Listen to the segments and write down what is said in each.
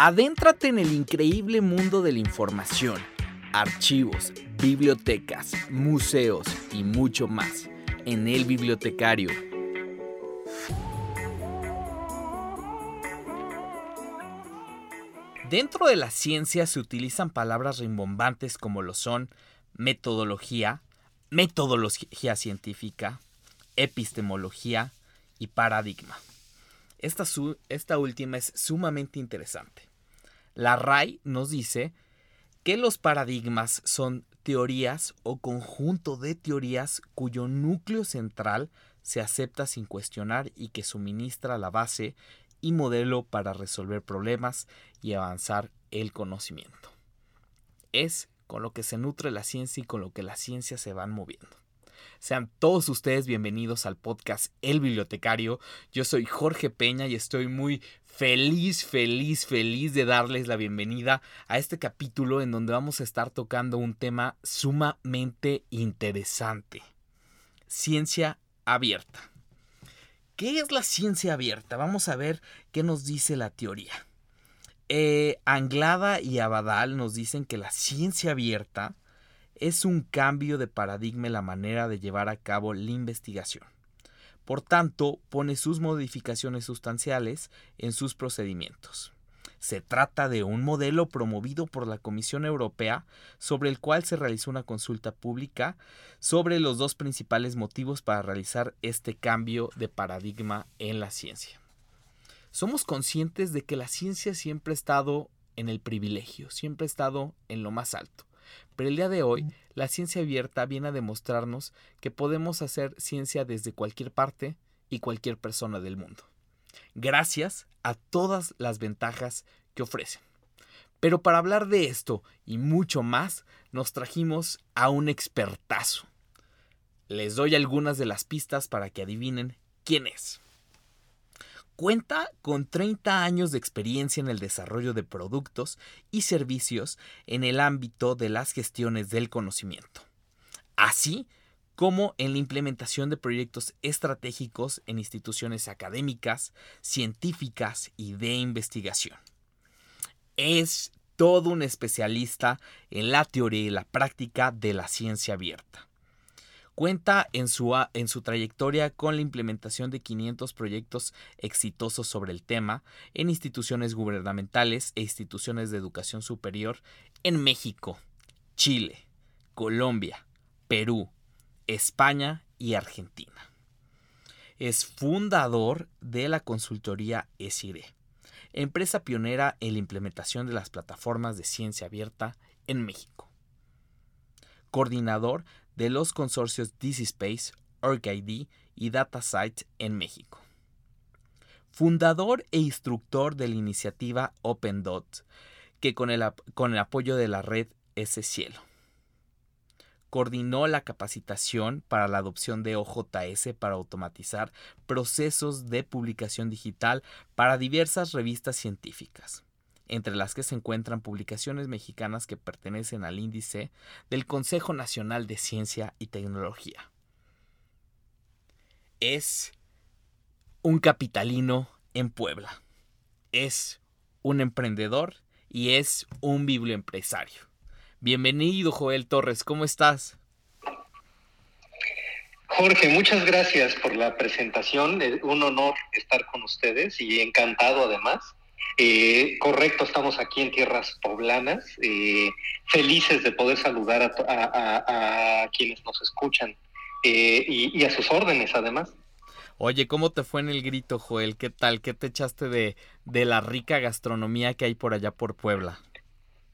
Adéntrate en el increíble mundo de la información, archivos, bibliotecas, museos y mucho más en El Bibliotecario. Dentro de la ciencia se utilizan palabras rimbombantes como lo son metodología, metodología científica, epistemología y paradigma. Esta, esta, última es sumamente interesante. La RAI nos dice que los paradigmas son teorías o conjunto de teorías cuyo núcleo central se acepta sin cuestionar y que suministra la base y modelo para resolver problemas y avanzar el conocimiento. Es con lo que se nutre la ciencia y con lo que la ciencia se van moviendo. Sean todos ustedes bienvenidos al podcast El Bibliotecario. Yo soy Jorge Peña y estoy muy feliz, feliz, feliz de darles la bienvenida a este capítulo en donde vamos a estar tocando un tema sumamente interesante. Ciencia abierta. ¿Qué es la ciencia abierta? Vamos a ver qué nos dice la teoría. Eh, Anglada y Abadal nos dicen que la ciencia abierta es un cambio de paradigma la manera de llevar a cabo la investigación. Por tanto, pone sus modificaciones sustanciales en sus procedimientos. Se trata de un modelo promovido por la Comisión Europea sobre el cual se realizó una consulta pública sobre los dos principales motivos para realizar este cambio de paradigma en la ciencia. Somos conscientes de que la ciencia siempre ha estado en el privilegio, siempre ha estado en lo más alto. Pero el día de hoy, la ciencia abierta viene a demostrarnos que podemos hacer ciencia desde cualquier parte y cualquier persona del mundo gracias a todas las ventajas que ofrecen. Pero para hablar de esto y mucho más, nos trajimos a un expertazo. Les doy algunas de las pistas para que adivinen quién es. Cuenta con 30 años de experiencia en el desarrollo de productos y servicios en el ámbito de las gestiones del conocimiento. Así como en la implementación de proyectos estratégicos en instituciones académicas, científicas y de investigación. Es todo un especialista en la teoría y la práctica de la ciencia abierta. Cuenta en su, en su trayectoria con la implementación de 500 proyectos exitosos sobre el tema en instituciones gubernamentales e instituciones de educación superior en México, Chile, Colombia, Perú, España y Argentina. Es fundador de la consultoría ESIRE, empresa pionera en la implementación de las plataformas de ciencia abierta en México. Coordinador de los consorcios DigiSpace, OrgID y DataSite en México. Fundador e instructor de la iniciativa OpenDot, que con el, con el apoyo de la red S Cielo coordinó la capacitación para la adopción de OJS para automatizar procesos de publicación digital para diversas revistas científicas, entre las que se encuentran publicaciones mexicanas que pertenecen al índice del Consejo Nacional de Ciencia y Tecnología. Es un capitalino en Puebla. Es un emprendedor y es un biblioempresario. Bienvenido, Joel Torres, ¿cómo estás? Jorge, muchas gracias por la presentación. Un honor estar con ustedes y encantado además. Eh, correcto, estamos aquí en tierras poblanas, eh, felices de poder saludar a, quienes nos escuchan eh, y, a sus órdenes además. Oye, ¿cómo te fue en el grito, Joel? ¿Qué tal? ¿Qué te echaste de, de la rica gastronomía que hay por allá por Puebla?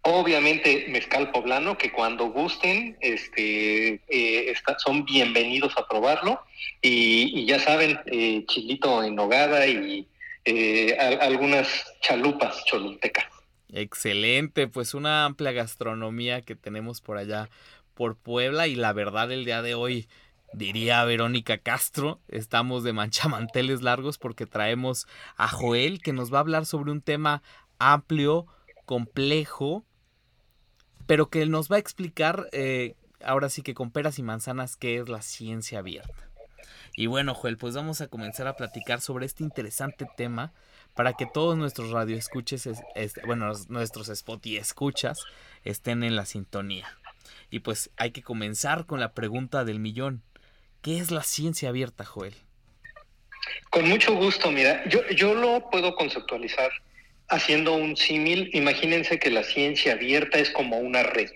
Obviamente mezcal poblano, que cuando gusten este, eh, son bienvenidos a probarlo. Y, ya saben, eh, chilito en nogada y eh, algunas chalupas cholultecas. Excelente, pues una amplia gastronomía que tenemos por allá por Puebla y la verdad el día de hoy diría Verónica Castro, estamos de manchamanteles largos porque traemos a Joel que nos va a hablar sobre un tema amplio, complejo, pero que nos va a explicar eh, ahora sí que con peras y manzanas qué es la ciencia abierta. Y bueno, Joel, pues vamos a comenzar a platicar sobre este interesante tema para que todos nuestros radioescuches, bueno, nuestros spot escuchas estén en la sintonía. Y pues hay que comenzar con la pregunta del millón. ¿Qué es la ciencia abierta, Joel? Con mucho gusto, mira, yo, yo lo puedo conceptualizar haciendo un símil. Imagínense que la ciencia abierta es como una red.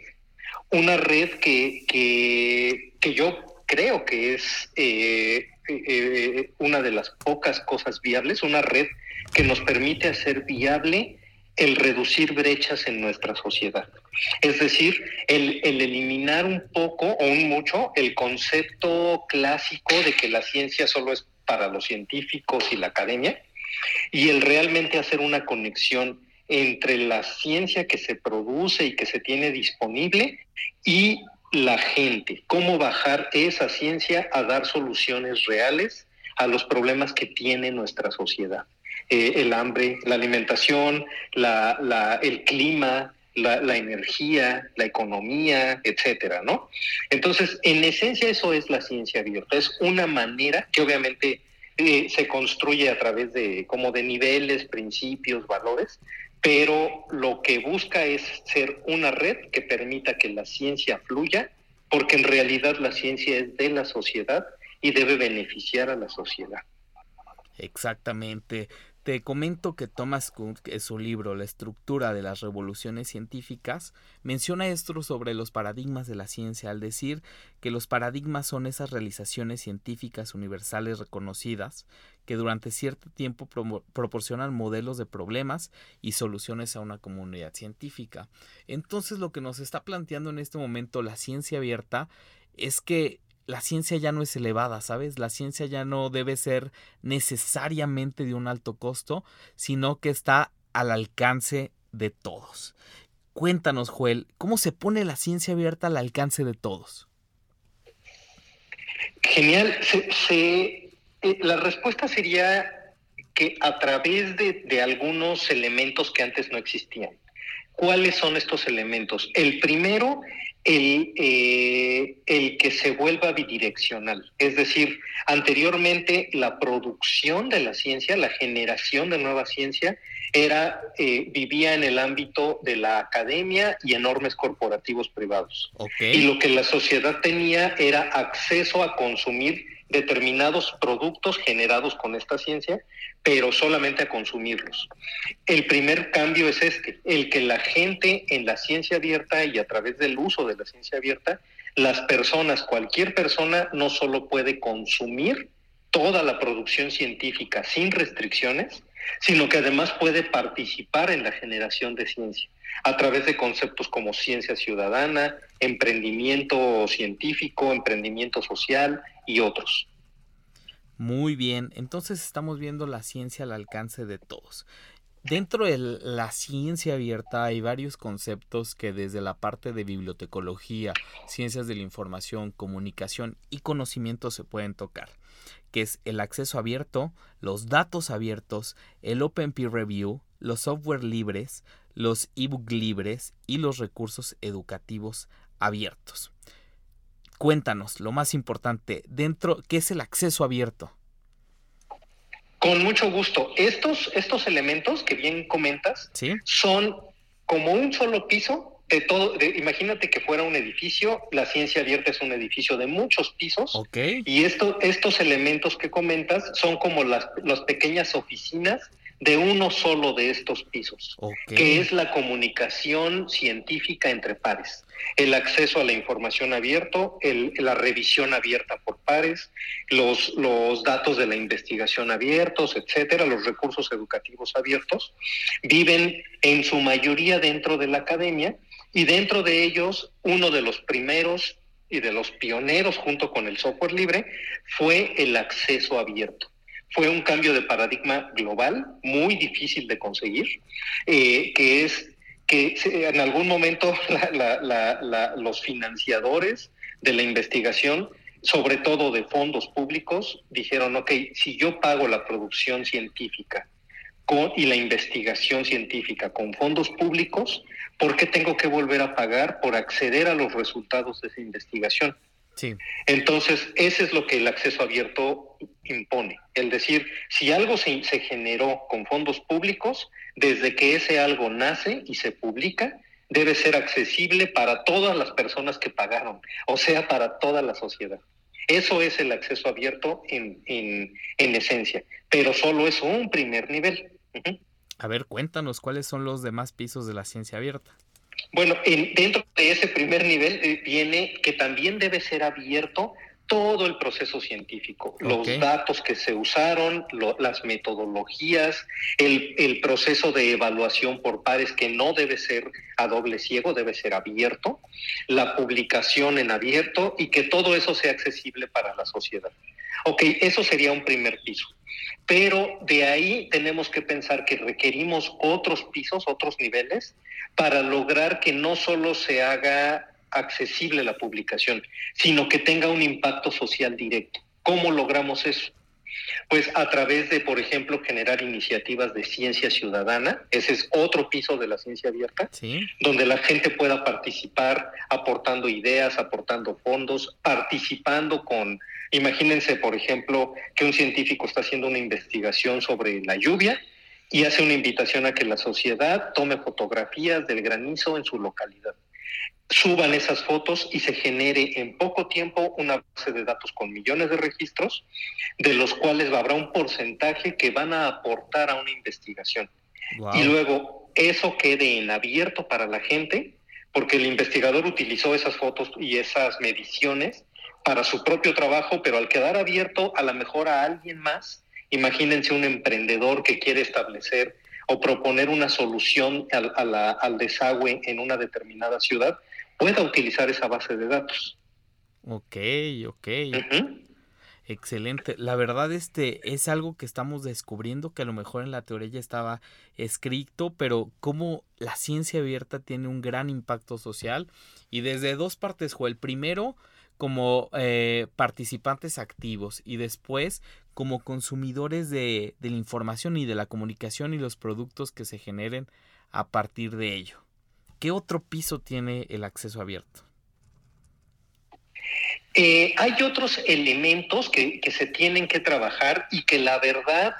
Una red que, que, que yo creo que es eh, eh, una de las pocas cosas viables, una red que nos permite hacer viable el reducir brechas en nuestra sociedad. Es decir, el, el, eliminar un poco o un mucho el concepto clásico de que la ciencia solo es para los científicos y la academia y el realmente hacer una conexión entre la ciencia que se produce y que se tiene disponible y la gente, cómo bajar esa ciencia a dar soluciones reales a los problemas que tiene nuestra sociedad. Eh, el hambre, la alimentación, la, el clima, la, energía, la economía, etcétera, ¿no? Entonces, en esencia, eso es la ciencia abierta. Es una manera que obviamente eh, se construye a través de como de niveles, principios, valores, pero lo que busca es ser una red que permita que la ciencia fluya, porque en realidad la ciencia es de la sociedad y debe beneficiar a la sociedad. Exactamente. Te comento que Thomas Kuhn, en su libro La estructura de las revoluciones científicas, menciona esto sobre los paradigmas de la ciencia al decir que los paradigmas son esas realizaciones científicas universales reconocidas que durante cierto tiempo proporcionan modelos de problemas y soluciones a una comunidad científica. Entonces lo que nos está planteando en este momento la ciencia abierta es que la ciencia ya no es elevada, ¿sabes? La ciencia ya no debe ser necesariamente de un alto costo, sino que está al alcance de todos. Cuéntanos, Joel, ¿cómo se pone la ciencia abierta al alcance de todos? Genial. Eh, la respuesta sería que a través de, de algunos elementos que antes no existían. ¿Cuáles son estos elementos? El primero el, eh, el que se vuelva bidireccional. Es decir, anteriormente la producción de la ciencia, la generación de nueva ciencia, era, eh, vivía en el ámbito de la academia y enormes corporativos privados. Y lo que la sociedad tenía era acceso a consumir determinados productos generados con esta ciencia, pero solamente a consumirlos. El primer cambio es este, el que la gente en la ciencia abierta y a través del uso de la ciencia abierta, las personas, cualquier persona, no solo puede consumir toda la producción científica sin restricciones, sino que además puede participar en la generación de ciencia a través de conceptos como ciencia ciudadana, emprendimiento científico, emprendimiento social y otros. Muy bien, entonces estamos viendo la ciencia al alcance de todos. Dentro de la ciencia abierta hay varios conceptos que desde la parte de bibliotecología, ciencias de la información, comunicación y conocimiento se pueden tocar, que es el acceso abierto, los datos abiertos, el Open Peer Review, los software libres, los ebook libres y los recursos educativos abiertos. Cuéntanos, lo más importante, dentro, ¿qué es el acceso abierto? Con mucho gusto. Estos, estos elementos que bien comentas son como un solo piso de todo. imagínate que fuera un edificio, la ciencia abierta es un edificio de muchos pisos. Y esto, estos elementos que comentas son como las, las pequeñas oficinas de uno solo de estos pisos, que es la comunicación científica entre pares, el acceso a la información abierto, la revisión abierta por pares, los, los datos de la investigación abiertos, etcétera, los recursos educativos abiertos, viven en su mayoría dentro de la academia y dentro de ellos uno de los primeros y de los pioneros junto con el software libre fue el acceso abierto. Fue un cambio de paradigma global, muy difícil de conseguir, eh, que es que en algún momento los financiadores de la investigación, sobre todo de fondos públicos, dijeron, ok, si yo pago la producción científica con, y la investigación científica con fondos públicos, ¿por qué tengo que volver a pagar por acceder a los resultados de esa investigación? Sí. Entonces, ese es lo que el acceso abierto impone. Es decir, si algo se, se generó con fondos públicos, desde que ese algo nace y se publica, debe ser accesible para todas las personas que pagaron, o sea, para toda la sociedad. Eso es el acceso abierto en, en, en esencia, pero solo es un primer nivel. A ver, cuéntanos cuáles son los demás pisos de la ciencia abierta. Bueno, en, dentro de ese primer nivel eh, viene que también debe ser abierto todo el proceso científico, los datos que se usaron, las metodologías, el, el, proceso de evaluación por pares que no debe ser a doble ciego, debe ser abierto, la publicación en abierto y que todo eso sea accesible para la sociedad. Ok, eso sería un primer piso. Pero de ahí tenemos que pensar que requerimos otros pisos, otros niveles, para lograr que no solo se haga accesible la publicación, sino que tenga un impacto social directo. ¿Cómo logramos eso? Pues a través de, por ejemplo, generar iniciativas de ciencia ciudadana, ese es otro piso de la ciencia abierta, donde la gente pueda participar aportando ideas, aportando fondos, participando con, imagínense, por ejemplo, que un científico está haciendo una investigación sobre la lluvia y hace una invitación a que la sociedad tome fotografías del granizo en su localidad suban esas fotos y se genere en poco tiempo una base de datos con millones de registros, de los cuales habrá un porcentaje que van a aportar a una investigación. Y luego eso quede en abierto para la gente, porque el investigador utilizó esas fotos y esas mediciones para su propio trabajo, pero al quedar abierto a lo mejor a alguien más, imagínense un emprendedor que quiere establecer o proponer una solución al, al desagüe en una determinada ciudad, pueda utilizar esa base de datos. Ok, ok. Excelente. La verdad, este es algo que estamos descubriendo que a lo mejor en la teoría ya estaba escrito, pero cómo la ciencia abierta tiene un gran impacto social y desde dos partes, Joel. Primero, como eh, participantes activos y después como consumidores de, de la información y de la comunicación y los productos que se generen a partir de ello. ¿Qué otro piso tiene el acceso abierto? Eh, hay otros elementos que, que, se tienen que trabajar y que la verdad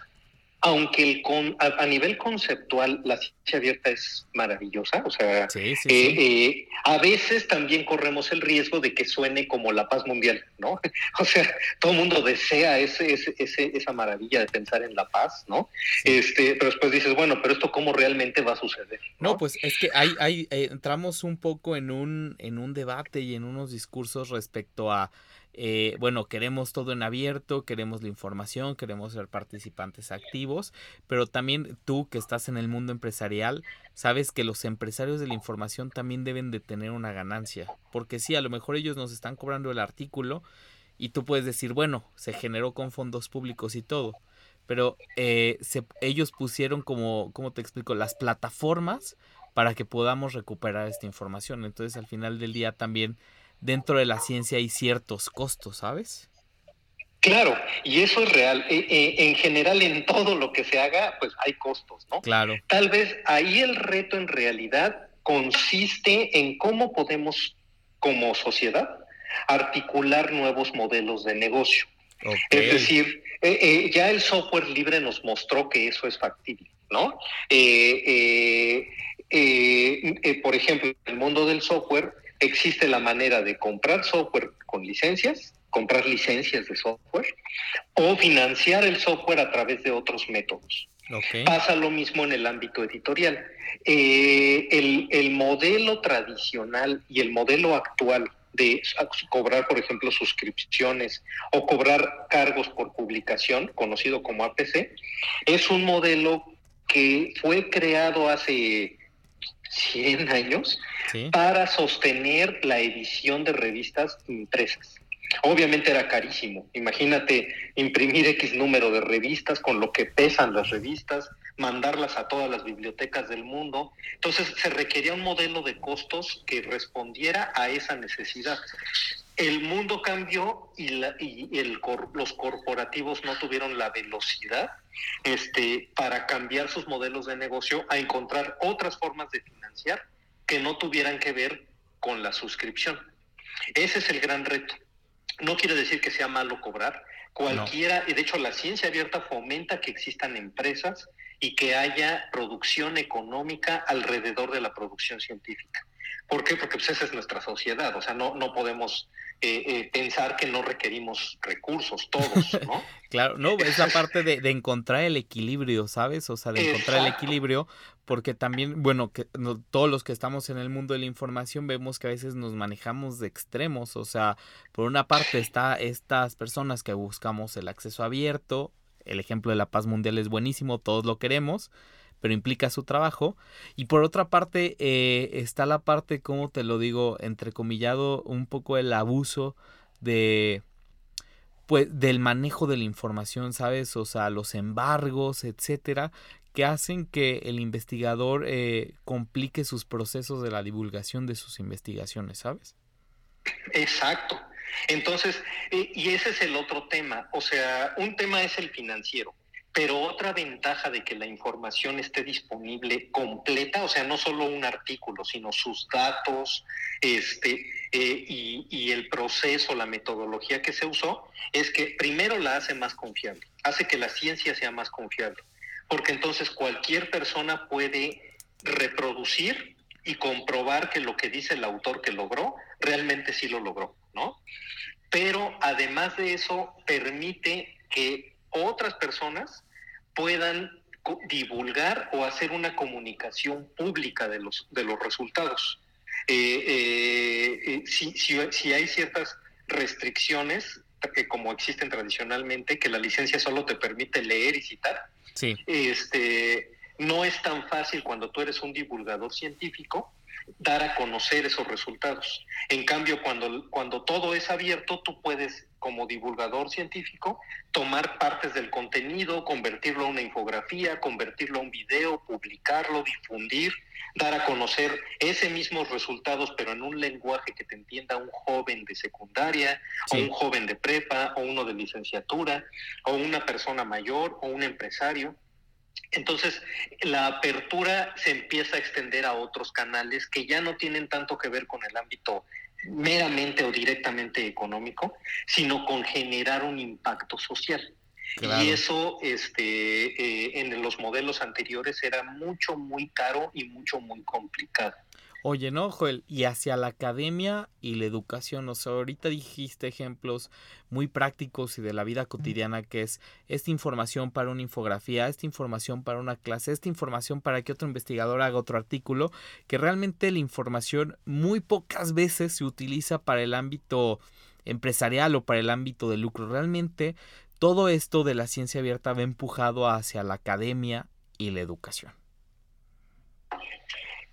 aunque el con, a, nivel conceptual la ciencia abierta es maravillosa, o sea, eh, eh, a veces también corremos el riesgo de que suene como la paz mundial, ¿no? O sea, todo el mundo desea ese, ese, esa maravilla de pensar en la paz, ¿no? Este, pero después dices, bueno, pero esto cómo realmente va a suceder. No, pues es que hay, hay eh, entramos un poco en un, en un debate y en unos discursos respecto a eh, bueno, queremos todo en abierto, queremos la información, queremos ser participantes activos, pero también tú que estás en el mundo empresarial, sabes que los empresarios de la información también deben de tener una ganancia, porque sí, a lo mejor ellos nos están cobrando el artículo y tú puedes decir, bueno, se generó con fondos públicos y todo, pero eh, ellos pusieron como, ¿cómo te explico? Las plataformas para que podamos recuperar esta información. Entonces al final del día también dentro de la ciencia hay ciertos costos, ¿sabes? Claro, y eso es real. Eh, eh, en general, en todo lo que se haga, pues hay costos, ¿no? Claro. Tal vez ahí el reto en realidad consiste en cómo podemos, como sociedad, articular nuevos modelos de negocio. Es decir, eh, ya el software libre nos mostró que eso es factible, ¿no? por ejemplo, en el mundo del software, existe la manera de comprar software con licencias, comprar licencias de software, o financiar el software a través de otros métodos. Pasa lo mismo en el ámbito editorial. Eh, el, el, modelo tradicional y el modelo actual de cobrar, por ejemplo, suscripciones o cobrar cargos por publicación, conocido como APC, es un modelo que fue creado hace 100 años para sostener la edición de revistas impresas. Obviamente era carísimo. Imagínate imprimir X número de revistas con lo que pesan las revistas, mandarlas a todas las bibliotecas del mundo. Entonces se requería un modelo de costos que respondiera a esa necesidad el mundo cambió y, los corporativos no tuvieron la velocidad este, para cambiar sus modelos de negocio a encontrar otras formas de financiar que no tuvieran que ver con la suscripción. Ese es el gran reto. No quiere decir que sea malo cobrar. Cualquiera, y de hecho la ciencia abierta fomenta que existan empresas y que haya producción económica alrededor de la producción científica. ¿Por qué? Porque pues, esa es nuestra sociedad, o sea, no, no podemos eh, eh, pensar que no requerimos recursos, todos, ¿no? claro, no, es la parte de, encontrar el equilibrio, ¿sabes? O sea, de encontrar el equilibrio, porque también, bueno, que todos los que estamos en el mundo de la información vemos que a veces nos manejamos de extremos, o sea, por una parte está estas personas que buscamos el acceso abierto, el ejemplo de la paz mundial es buenísimo, todos lo queremos, pero implica su trabajo. Y por otra parte eh, está la parte, como te lo digo, entrecomillado, un poco el abuso de pues del manejo de la información, ¿sabes? O sea, los embargos, etcétera, que hacen que el investigador eh, complique sus procesos de la divulgación de sus investigaciones, ¿sabes? Exacto. Entonces, eh, y ese es el otro tema. O sea, un tema es el financiero. Pero otra ventaja de que la información esté disponible completa, o sea, no solo un artículo, sino sus datos este, eh, y, el proceso, la metodología que se usó, es que primero la hace más confiable, hace que la ciencia sea más confiable, porque entonces cualquier persona puede reproducir y comprobar que lo que dice el autor que logró, realmente sí lo logró, ¿no? Pero además de eso, permite que otras personas puedan divulgar o hacer una comunicación pública de los, de los resultados. Eh, eh, eh, si, si, hay ciertas restricciones, que como existen tradicionalmente, que la licencia solo te permite leer y citar, sí. este, no es tan fácil cuando tú eres un divulgador científico dar a conocer esos resultados. En cambio, cuando, cuando todo es abierto, tú puedes, como divulgador científico, tomar partes del contenido, convertirlo a una infografía, convertirlo a un video, publicarlo, difundir, dar a conocer ese mismos resultados, pero en un lenguaje que te entienda un joven de secundaria, o un joven de prepa, o uno de licenciatura, o una persona mayor, o un empresario. Entonces, la apertura se empieza a extender a otros canales que ya no tienen tanto que ver con el ámbito meramente o directamente económico, sino con generar un impacto social. Y eso este, eh, en los modelos anteriores era mucho, muy caro y mucho, muy complicado. Oye, no, Joel, y hacia la academia y la educación, o sea, ahorita dijiste ejemplos muy prácticos y de la vida cotidiana que es esta información para una infografía, esta información para una clase, esta información para que otro investigador haga otro artículo, que realmente la información muy pocas veces se utiliza para el ámbito empresarial o para el ámbito de lucro. Realmente todo esto de la ciencia abierta va empujado hacia la academia y la educación.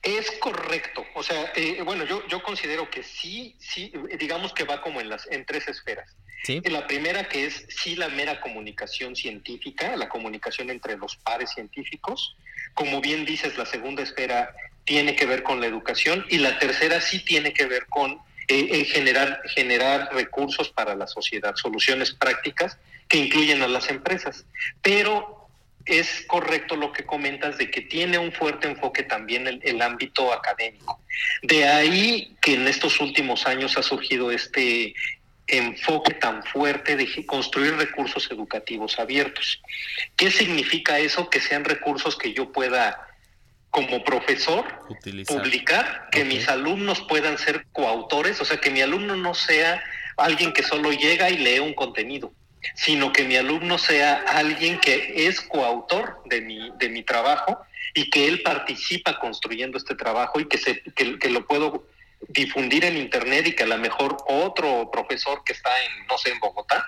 Es correcto. O sea, eh, bueno, yo, yo considero que sí, sí, digamos que va como en las en tres esferas. ¿Sí? La primera que es sí la mera comunicación científica, la comunicación entre los pares científicos. Como bien dices, la segunda esfera tiene que ver con la educación y la tercera sí tiene que ver con eh, generar, generar recursos para la sociedad, soluciones prácticas que incluyen a las empresas. Pero es correcto lo que comentas de que tiene un fuerte enfoque también el, el ámbito académico. De ahí que en estos últimos años ha surgido este enfoque tan fuerte de construir recursos educativos abiertos. ¿Qué significa eso? Que sean recursos que yo pueda, como profesor, publicar, que mis alumnos puedan ser coautores, o sea, que mi alumno no sea alguien que solo llega y lee un contenido, sino que mi alumno sea alguien que es coautor de mi, de mi trabajo y que él participa construyendo este trabajo y que, se, que, lo puedo difundir en internet y que a lo mejor otro profesor que está en, no sé, en Bogotá,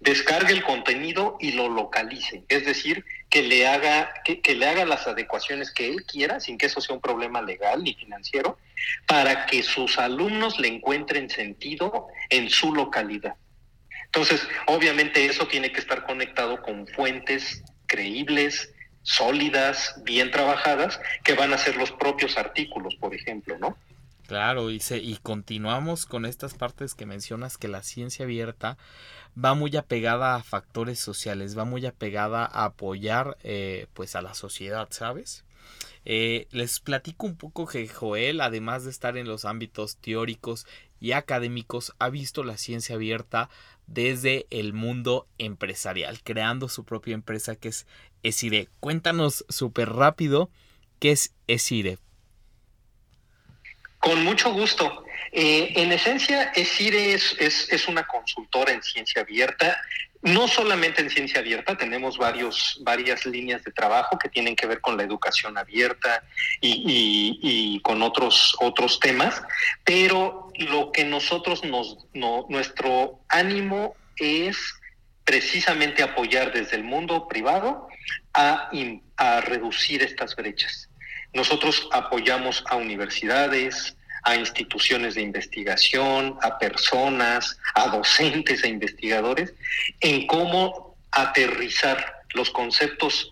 descargue el contenido y lo localice. Es decir, que le haga, que, que le haga las adecuaciones que él quiera, sin que eso sea un problema legal ni financiero, para que sus alumnos le encuentren sentido en su localidad. Entonces, obviamente eso tiene que estar conectado con fuentes creíbles, sólidas, bien trabajadas, que van a ser los propios artículos, por ejemplo, ¿no? Claro, y, se, y continuamos con estas partes que mencionas que la ciencia abierta va muy apegada a factores sociales, va muy apegada a apoyar eh, pues a la sociedad, ¿sabes? Eh, les platico un poco que Joel, además de estar en los ámbitos teóricos y académicos, ha visto la ciencia abierta desde el mundo empresarial, creando su propia empresa que es Esire. Cuéntanos súper rápido qué es Esire. Con mucho gusto. Eh, en esencia, ESIRE es, es, una consultora en ciencia abierta. No solamente en ciencia abierta, tenemos varios, varias líneas de trabajo que tienen que ver con la educación abierta y, con otros, otros temas, pero lo que nosotros nos, nuestro ánimo es precisamente apoyar desde el mundo privado a, a reducir estas brechas. Nosotros apoyamos a universidades, a instituciones de investigación, a personas, a docentes e investigadores, en cómo aterrizar los conceptos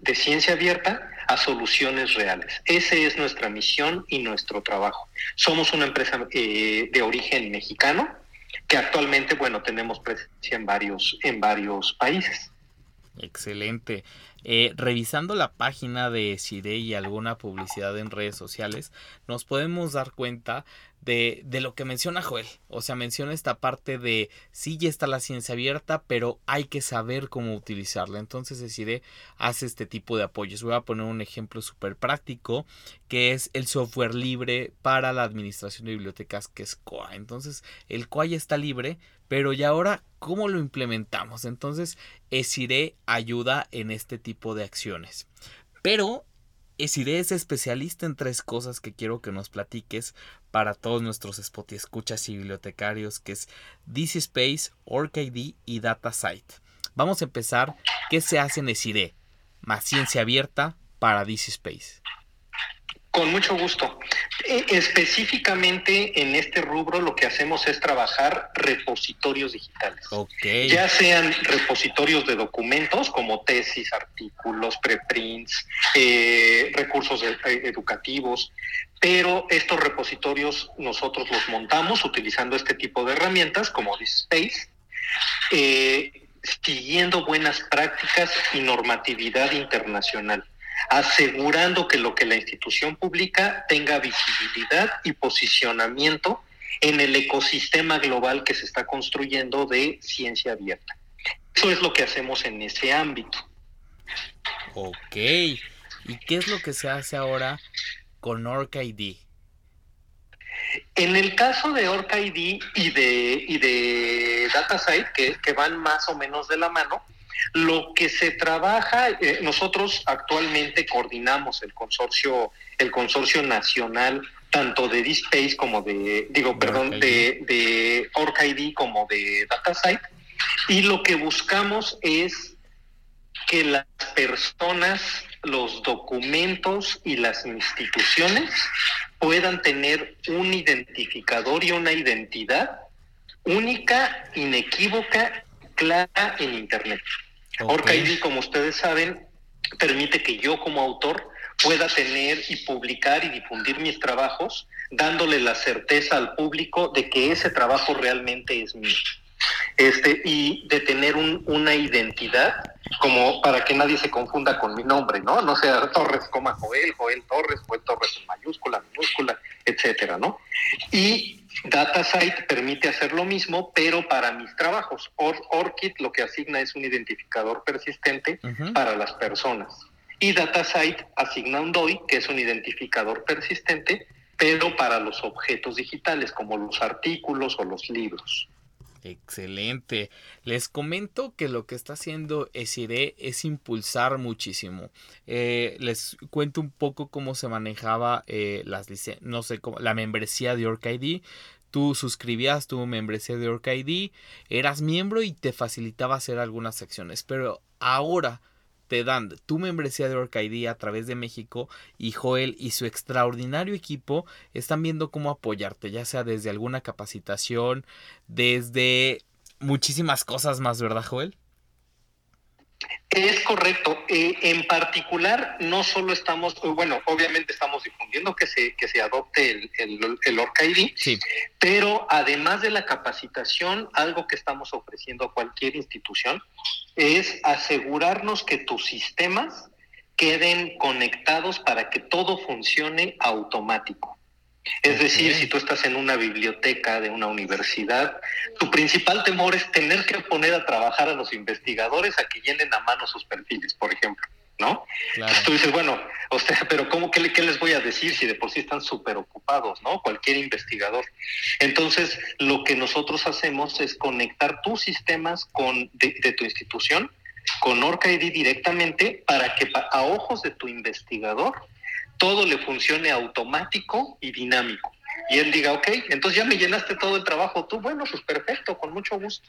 de ciencia abierta a soluciones reales. Esa es nuestra misión y nuestro trabajo. Somos una empresa eh, de origen mexicano que actualmente, bueno, tenemos presencia en varios, en varios países. Excelente. Eh, revisando la página de CIDE y alguna publicidad en redes sociales, nos podemos dar cuenta de, de, lo que menciona Joel. O sea, menciona esta parte de sí ya está la ciencia abierta, pero hay que saber cómo utilizarla. Entonces CIDE hace este tipo de apoyos. Voy a poner un ejemplo súper práctico, que es el software libre para la administración de bibliotecas, que es COA. Entonces, el COA ya está libre, pero ¿y ahora cómo lo implementamos? Entonces, ESIRE ayuda en este tipo de acciones. Pero ESIRE es especialista en tres cosas que quiero que nos platiques para todos nuestros spot y escuchas y bibliotecarios, que es DC Space, OrcID y DataSite. Vamos a empezar. ¿Qué se hace en ESIRE? Más ciencia abierta para DC Space. Con mucho gusto. E, específicamente en este rubro lo que hacemos es trabajar repositorios digitales. Ya sean repositorios de documentos como tesis, artículos, preprints, eh, recursos eh, educativos, pero estos repositorios nosotros los montamos utilizando este tipo de herramientas como DisSpace, eh, siguiendo buenas prácticas y normatividad internacional asegurando que lo que la institución publica tenga visibilidad y posicionamiento en el ecosistema global que se está construyendo de ciencia abierta. Eso es lo que hacemos en ese ámbito. Ok. ¿Y qué es lo que se hace ahora con OrcID? En el caso de OrcID y de, y de DataSite, que, que van más o menos de la mano, lo que se trabaja, eh, nosotros actualmente coordinamos el consorcio, el consorcio nacional tanto de DSpace como de, digo, perdón, de, de OrcID como de DataSite, y lo que buscamos es que las personas, los documentos y las instituciones puedan tener un identificador y una identidad única, inequívoca, clara en Internet. Okay. como ustedes saben, permite que yo como autor pueda tener y publicar y difundir mis trabajos, dándole la certeza al público de que ese trabajo realmente es mío. Este, y de tener una identidad como para que nadie se confunda con mi nombre, ¿no? No sea Torres, coma Joel, Joel Torres, Joel Torres en mayúscula, minúscula, etcétera, ¿no? Y DataSite permite hacer lo mismo, pero para mis trabajos. ORCID lo que asigna es un identificador persistente para las personas. Y DataSite asigna un DOI, que es un identificador persistente, pero para los objetos digitales, como los artículos o los libros. Excelente. Les comento que lo que está haciendo ESIRE es impulsar muchísimo. Eh, les cuento un poco cómo se manejaba eh, las no sé, la membresía de OrcID. Tú suscribías tu membresía de OrcID, eras miembro y te facilitaba hacer algunas secciones. Pero ahora te dan tu membresía de OrcID a través de México y Joel y su extraordinario equipo están viendo cómo apoyarte, ya sea desde alguna capacitación, desde muchísimas cosas más, ¿verdad, Joel? Es correcto. Eh, en particular, no solo estamos, bueno, obviamente estamos difundiendo que se, que se adopte el, el, el ORCA-ID, pero además de la capacitación, algo que estamos ofreciendo a cualquier institución es asegurarnos que tus sistemas queden conectados para que todo funcione automático. Es decir, si tú estás en una biblioteca de una universidad, tu principal temor es tener que poner a trabajar a los investigadores a que llenen a mano sus perfiles, por ejemplo, ¿no? Entonces tú dices, bueno, o sea, pero ¿cómo que qué les voy a decir si de por sí están súper ocupados, ¿no? Cualquier investigador. Entonces, lo que nosotros hacemos es conectar tus sistemas con de, tu institución con OrcaID directamente para que a ojos de tu investigador todo le funcione automático y dinámico. Y él diga, ok, entonces ya me llenaste todo el trabajo tú, bueno, pues perfecto, con mucho gusto.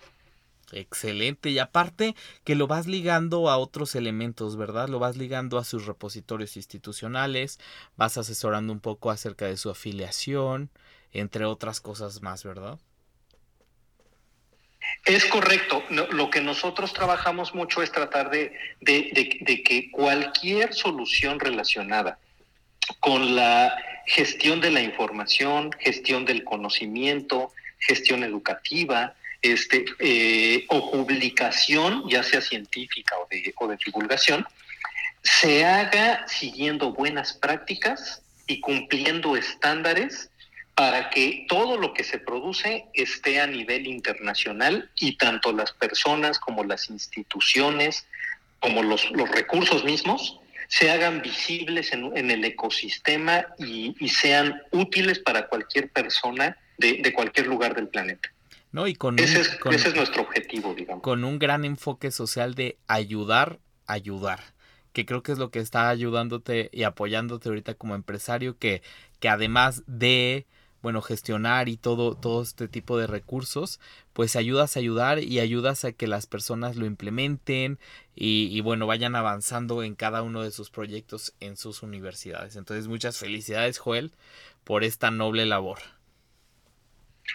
Excelente. Y aparte que lo vas ligando a otros elementos, ¿verdad? Lo vas ligando a sus repositorios institucionales, vas asesorando un poco acerca de su afiliación, entre otras cosas más, ¿verdad? Es correcto. lo que nosotros trabajamos mucho es tratar de, de que cualquier solución relacionada con la gestión de la información, gestión del conocimiento, gestión educativa, este, eh, o publicación, ya sea científica o de, divulgación, se haga siguiendo buenas prácticas y cumpliendo estándares para que todo lo que se produce esté a nivel internacional y tanto las personas como las instituciones, como los recursos mismos, se hagan visibles en, el ecosistema y, sean útiles para cualquier persona de, cualquier lugar del planeta. No, y con ese, es, ese es nuestro objetivo, digamos. Con un gran enfoque social de ayudar, ayudar que creo que es lo que está ayudándote y apoyándote ahorita como empresario, que, que además de bueno, gestionar y todo, todo este tipo de recursos, pues ayudas a ayudar y ayudas a que las personas lo implementen y, y, bueno, vayan avanzando en cada uno de sus proyectos en sus universidades. Entonces, muchas felicidades, Joel, por esta noble labor.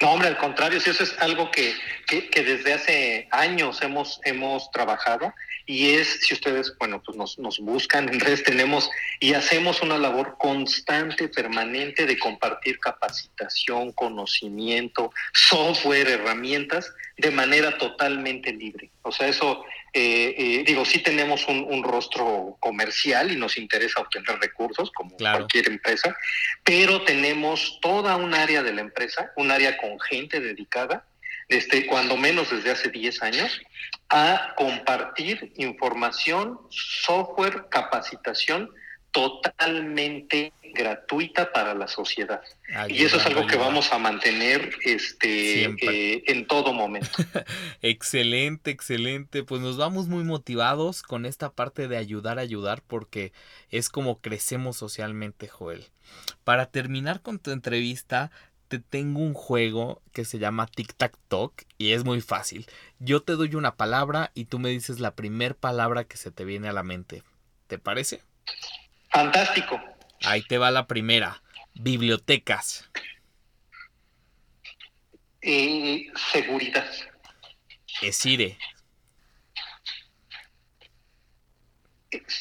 No, hombre, al contrario, si eso es algo que, que, desde hace años hemos, hemos trabajado y es, si ustedes, bueno, pues nos, nos buscan en redes, tenemos y hacemos una labor constante, permanente de compartir capacitación, conocimiento, software, herramientas de manera totalmente libre. O sea, eso eh, eh, digo, sí tenemos un, rostro comercial y nos interesa obtener recursos como cualquier empresa, pero tenemos toda un área de la empresa, un área con gente dedicada, desde cuando menos desde hace 10 años, a compartir información, software, capacitación totalmente gratuita para la sociedad. y eso es algo que vamos a mantener este, eh, en todo momento. excelente, excelente. Pues nos vamos muy motivados con esta parte de ayudar a ayudar porque es como crecemos socialmente, Joel. Para terminar con tu entrevista, te tengo un juego que se llama Tic Tac Talk y es muy fácil. Yo te doy una palabra y tú me dices la primera palabra que se te viene a la mente. ¿Te parece? Fantástico. Ahí te va la primera. Bibliotecas. Eh, seguridad. Esire.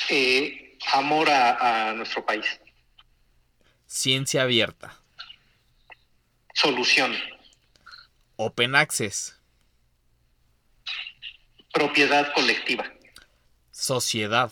Eh, amor a, nuestro país. Ciencia abierta. Solución. Open Access. Propiedad colectiva. Sociedad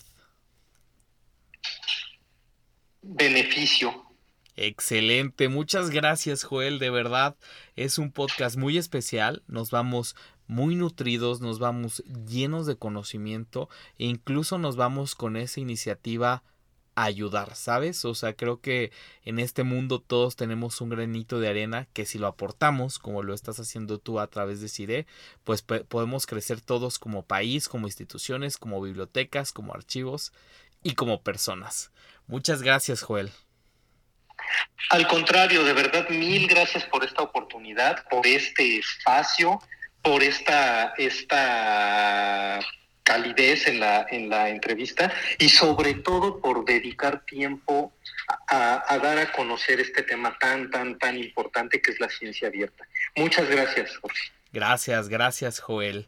beneficio. Excelente, muchas gracias Joel, de verdad es un podcast muy especial, nos vamos muy nutridos, nos vamos llenos de conocimiento e incluso nos vamos con esa iniciativa a ayudar, ¿sabes? O sea, creo que en este mundo todos tenemos un granito de arena que si lo aportamos, como lo estás haciendo tú a través de CIDE, pues podemos crecer todos como país, como instituciones, como bibliotecas, como archivos y como personas. Muchas gracias, Joel. Al contrario, de verdad, mil gracias por esta oportunidad, por este espacio, por esta, esta calidez en la, en la entrevista y sobre todo por dedicar tiempo a, a, dar a conocer este tema tan, tan, tan importante que es la ciencia abierta. Muchas gracias, Jorge. Gracias, gracias, Joel.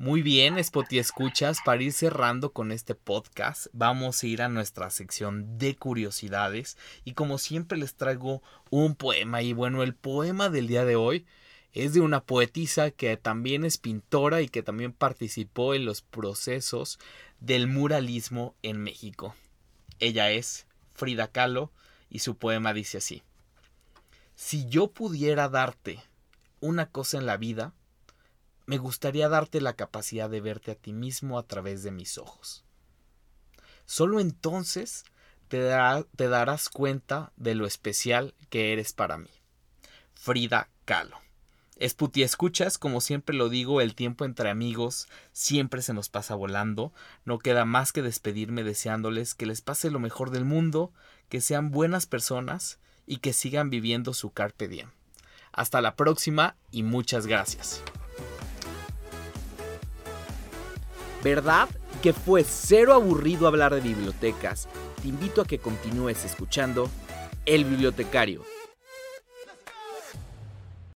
Muy bien, Spotty Escuchas, para ir cerrando con este podcast, vamos a ir a nuestra sección de curiosidades y como siempre les traigo un poema y bueno, el poema del día de hoy es de una poetisa que también es pintora y que también participó en los procesos del muralismo en México. Ella es Frida Kahlo y su poema dice así. Si yo pudiera darte una cosa en la vida, me gustaría darte la capacidad de verte a ti mismo a través de mis ojos. Solo entonces te, darás cuenta de lo especial que eres para mí. Frida Kahlo. Esputi, escuchas, como siempre lo digo, el tiempo entre amigos siempre se nos pasa volando. No queda más que despedirme deseándoles que les pase lo mejor del mundo, que sean buenas personas y que sigan viviendo su carpe diem. Hasta la próxima y muchas gracias. ¿Verdad que fue cero aburrido hablar de bibliotecas? Te invito a que continúes escuchando El Bibliotecario